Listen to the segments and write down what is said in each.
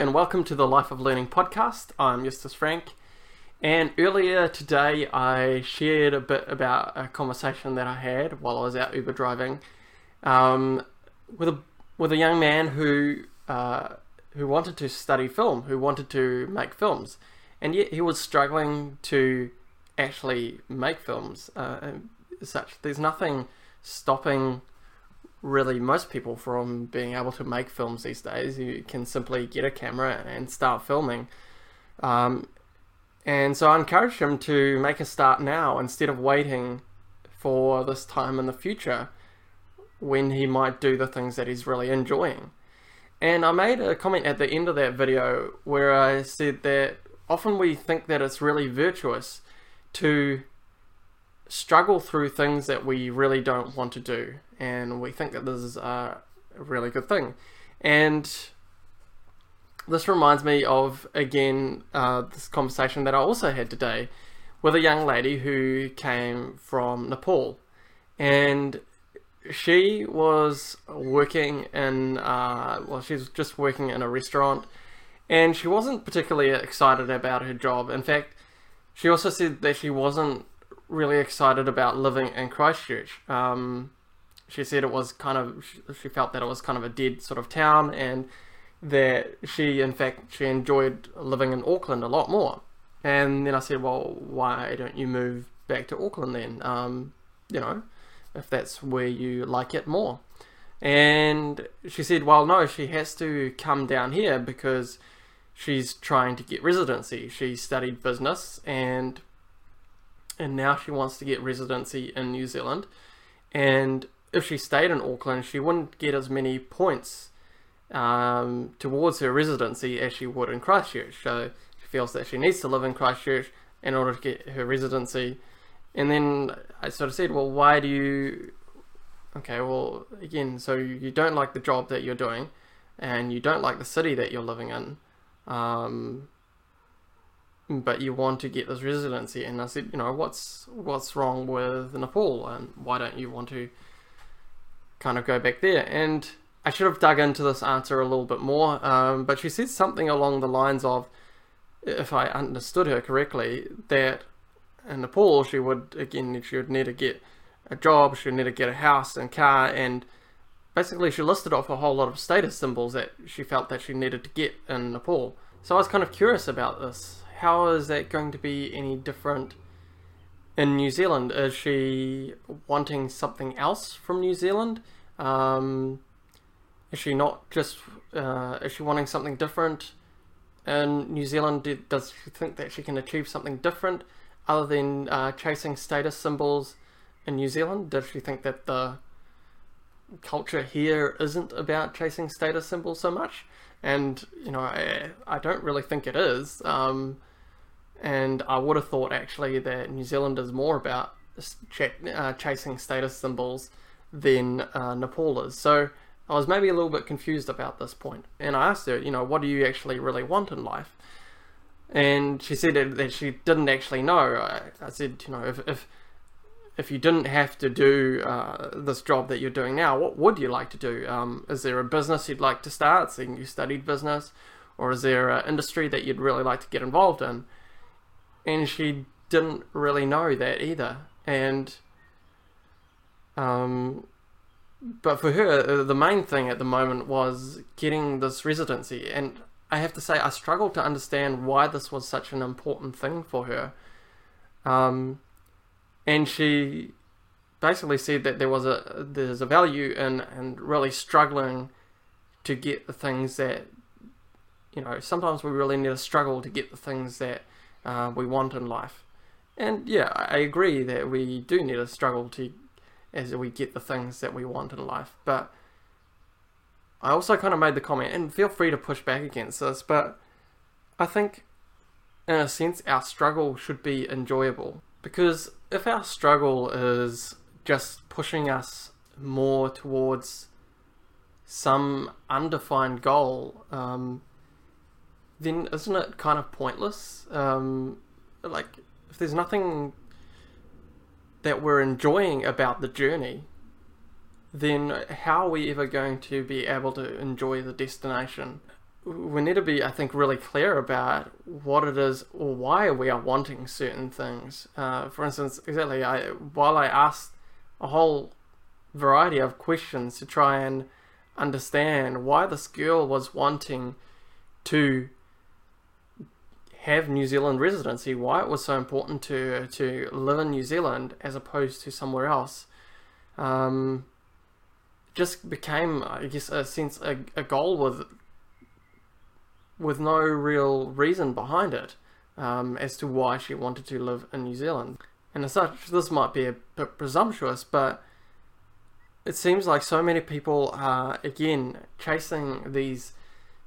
and welcome to the Life of Learning podcast. I'm Justus Frank, and earlier today I shared a bit about a conversation that I had while I was out Uber driving um, with a with a young man who uh, who wanted to study film, who wanted to make films, and yet he was struggling to actually make films. Uh, such, there's nothing stopping really most people from being able to make films these days. You can simply get a camera and start filming. Um, and so I encouraged him to make a start now instead of waiting for this time in the future when he might do the things that he's really enjoying. And I made a comment at the end of that video where I said that often we think that it's really virtuous to struggle through things that we really don't want to do and we think that this is a really good thing. And this reminds me of again uh, this conversation that I also had today with a young lady who came from Nepal, and she was working in uh, well, she was just working in a restaurant, and she wasn't particularly excited about her job. In fact, she also said that she wasn't really excited about living in Christchurch. Um, she said it was kind of she felt that it was kind of a dead sort of town and that she in fact she enjoyed living in Auckland a lot more. And then I said well why don't you move back to Auckland then? Um, you know if that's where you like it more. And she said well no she has to come down here because she's trying to get residency. She studied business and and now she wants to get residency in New Zealand and if she stayed in Auckland, she wouldn't get as many points um, towards her residency as she would in Christchurch. So she feels that she needs to live in Christchurch in order to get her residency. And then I sort of said, well, why do you. Okay, well, again, so you don't like the job that you're doing, and you don't like the city that you're living in, um, but you want to get this residency. And I said, you know, what's what's wrong with Nepal, and why don't you want to kind of go back there. And I should have dug into this answer a little bit more, um, but she said something along the lines of, if I understood her correctly, that in Nepal she would again she would need to get a job, she would need to get a house and car, and basically she listed off a whole lot of status symbols that she felt that she needed to get in Nepal. So I was kind of curious about this. How is that going to be any different in New Zealand? Is she wanting something else from New Zealand? Um, is she not just uh, is she wanting something different in New Zealand? Does she think that she can achieve something different other than uh, chasing status symbols in New Zealand? Does she think that the culture here isn't about chasing status symbols so much? And you know, I, I don't really think it is. Um, and I would have thought actually that New Zealand is more about ch- uh, chasing status symbols than uh, Nepal is. So I was maybe a little bit confused about this point. and I asked her, you know, what do you actually really want in life? And she said that she didn't actually know. I, I said, you know, if, if if you didn't have to do uh, this job that you're doing now, what would you like to do? Um, is there a business you'd like to start, seeing you studied business, or is there an industry that you'd really like to get involved in? And she didn't really know that either. And um, but for her, uh, the main thing at the moment was getting this residency, and I have to say, I struggled to understand why this was such an important thing for her. Um, and she basically said that there was a there's a value in and really struggling to get the things that you know sometimes we really need to struggle to get the things that uh, we want in life. And yeah, I agree that we do need to struggle to as we get the things that we want in life. But I also kind of made the comment, and feel free to push back against this, but I think in a sense our struggle should be enjoyable. Because if our struggle is just pushing us more towards some undefined goal, um, then isn't it kind of pointless? Um, like, if there's nothing that we're enjoying about the journey, then how are we ever going to be able to enjoy the destination? we need to be, I think, really clear about what it is or why we are wanting certain things. Uh, for instance, exactly, I, while I asked a whole variety of questions to try and understand why this girl was wanting to have New Zealand residency, why it was so important to to live in New Zealand as opposed to somewhere else. Um, just became, I guess, a sense a, a goal with with no real reason behind it um, as to why she wanted to live in New Zealand. And as such, this might be a bit presumptuous, but it seems like so many people are again chasing these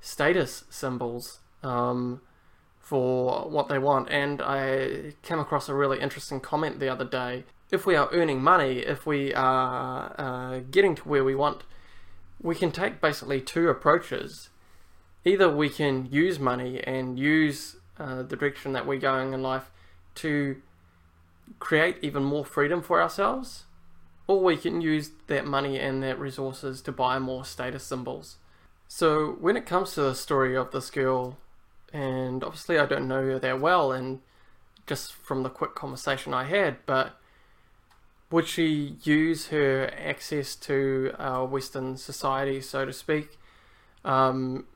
status symbols um, for what they want. And I came across a really interesting comment the other day. If we are earning money, if we are uh, getting to where we want, we can take basically two approaches. Either we can use money and use uh, the direction that we're going in life to create even more freedom for ourselves, or we can use that money and that resources to buy more status symbols. So when it comes to the story of this girl, and obviously I don't know her that well, and just from the quick conversation I had, but would she use her access to Western society, so to speak? Um,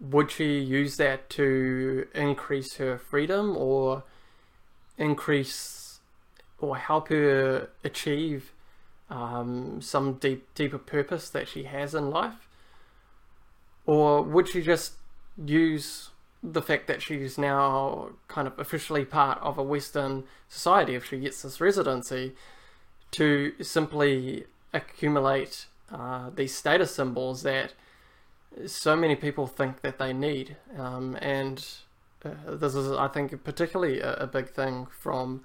would she use that to increase her freedom or increase or help her achieve um, some deep deeper purpose that she has in life? Or would she just use the fact that she's now kind of officially part of a Western society if she gets this residency to simply accumulate uh, these status symbols that so many people think that they need. Um, and uh, this is, I think, particularly a, a big thing from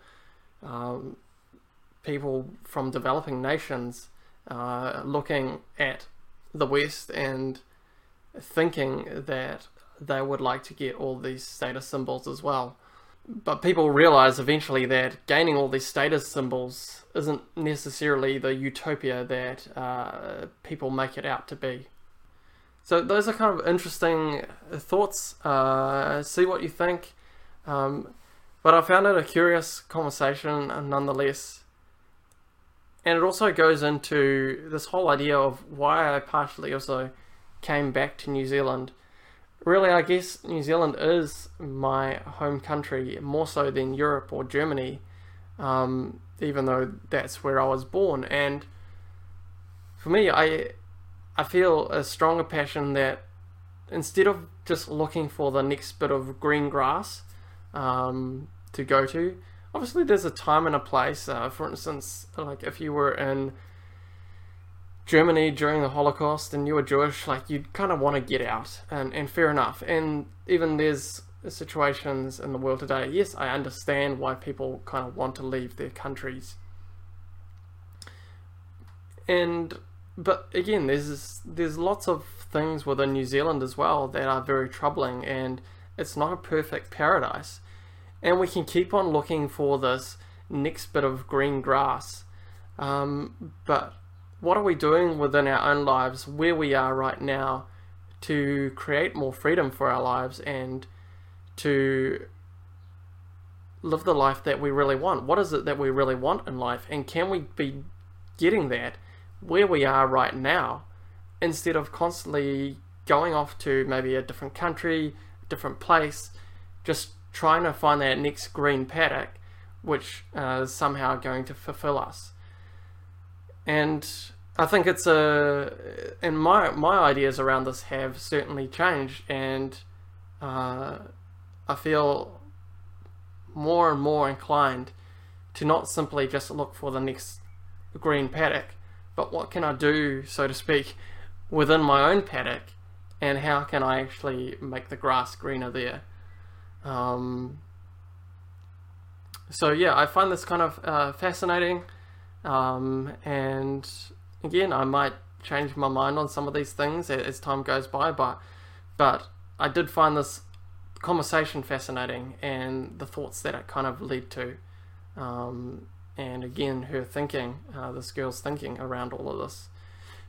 um, people from developing nations uh, looking at the West and thinking that they would like to get all these status symbols as well. But people realize eventually that gaining all these status symbols isn't necessarily the utopia that uh, people make it out to be. So those are kind of interesting thoughts. Uh, see what you think. Um, but I found it a curious conversation nonetheless. And it also goes into this whole idea of why I partially also came back to New Zealand. Really, I guess New Zealand is my home country more so than Europe or Germany, um, even though that's where I was born. And for me, I I feel a stronger passion that instead of just looking for the next bit of green grass um, to go to, obviously there's a time and a place. Uh, for instance, like if you were in Germany during the Holocaust and you were Jewish, like you'd kind of want to get out, and, and fair enough. And even there's situations in the world today, yes, I understand why people kind of want to leave their countries. And but again, there's there's lots of things within New Zealand as well that are very troubling, and it's not a perfect paradise. And we can keep on looking for this next bit of green grass, um, but what are we doing within our own lives, where we are right now, to create more freedom for our lives and to live the life that we really want? What is it that we really want in life? And can we be getting that where we are right now instead of constantly going off to maybe a different country, different place, just trying to find that next green paddock which uh, is somehow going to fulfill us? And I think it's a, and my my ideas around this have certainly changed, and uh, I feel more and more inclined to not simply just look for the next green paddock, but what can I do, so to speak, within my own paddock, and how can I actually make the grass greener there? Um, so yeah, I find this kind of uh, fascinating, um, and again, I might change my mind on some of these things as time goes by, but but I did find this conversation fascinating and the thoughts that it kind of led to, um, and again her thinking, uh, this girl's thinking around all of this.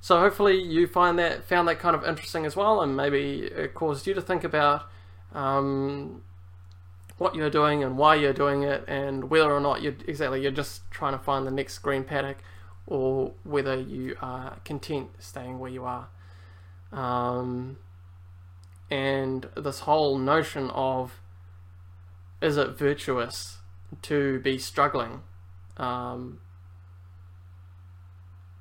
So hopefully you find that found that kind of interesting as well, and maybe it caused you to think about um, what you're doing and why you're doing it, and whether or not you're exactly you're just trying to find the next green paddock, or whether you are content staying where you are. Um, and this whole notion of is it virtuous to be struggling um,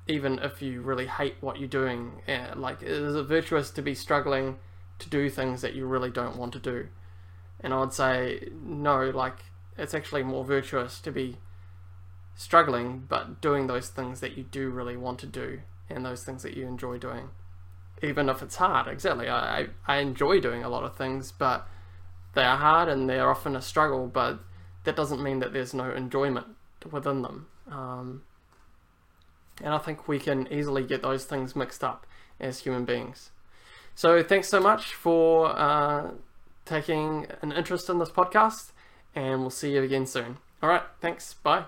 even if you really hate what you're doing eh, like is it virtuous to be struggling to do things that you really don't want to do and i would say no like it's actually more virtuous to be struggling but doing those things that you do really want to do and those things that you enjoy doing even if it's hard. Exactly. I, I enjoy doing a lot of things, but they are hard and they're often a struggle, but that doesn't mean that there's no enjoyment within them. Um, and I think we can easily get those things mixed up as human beings. So thanks so much for uh, taking an interest in this podcast, and we'll see you again soon. All right, thanks. Bye.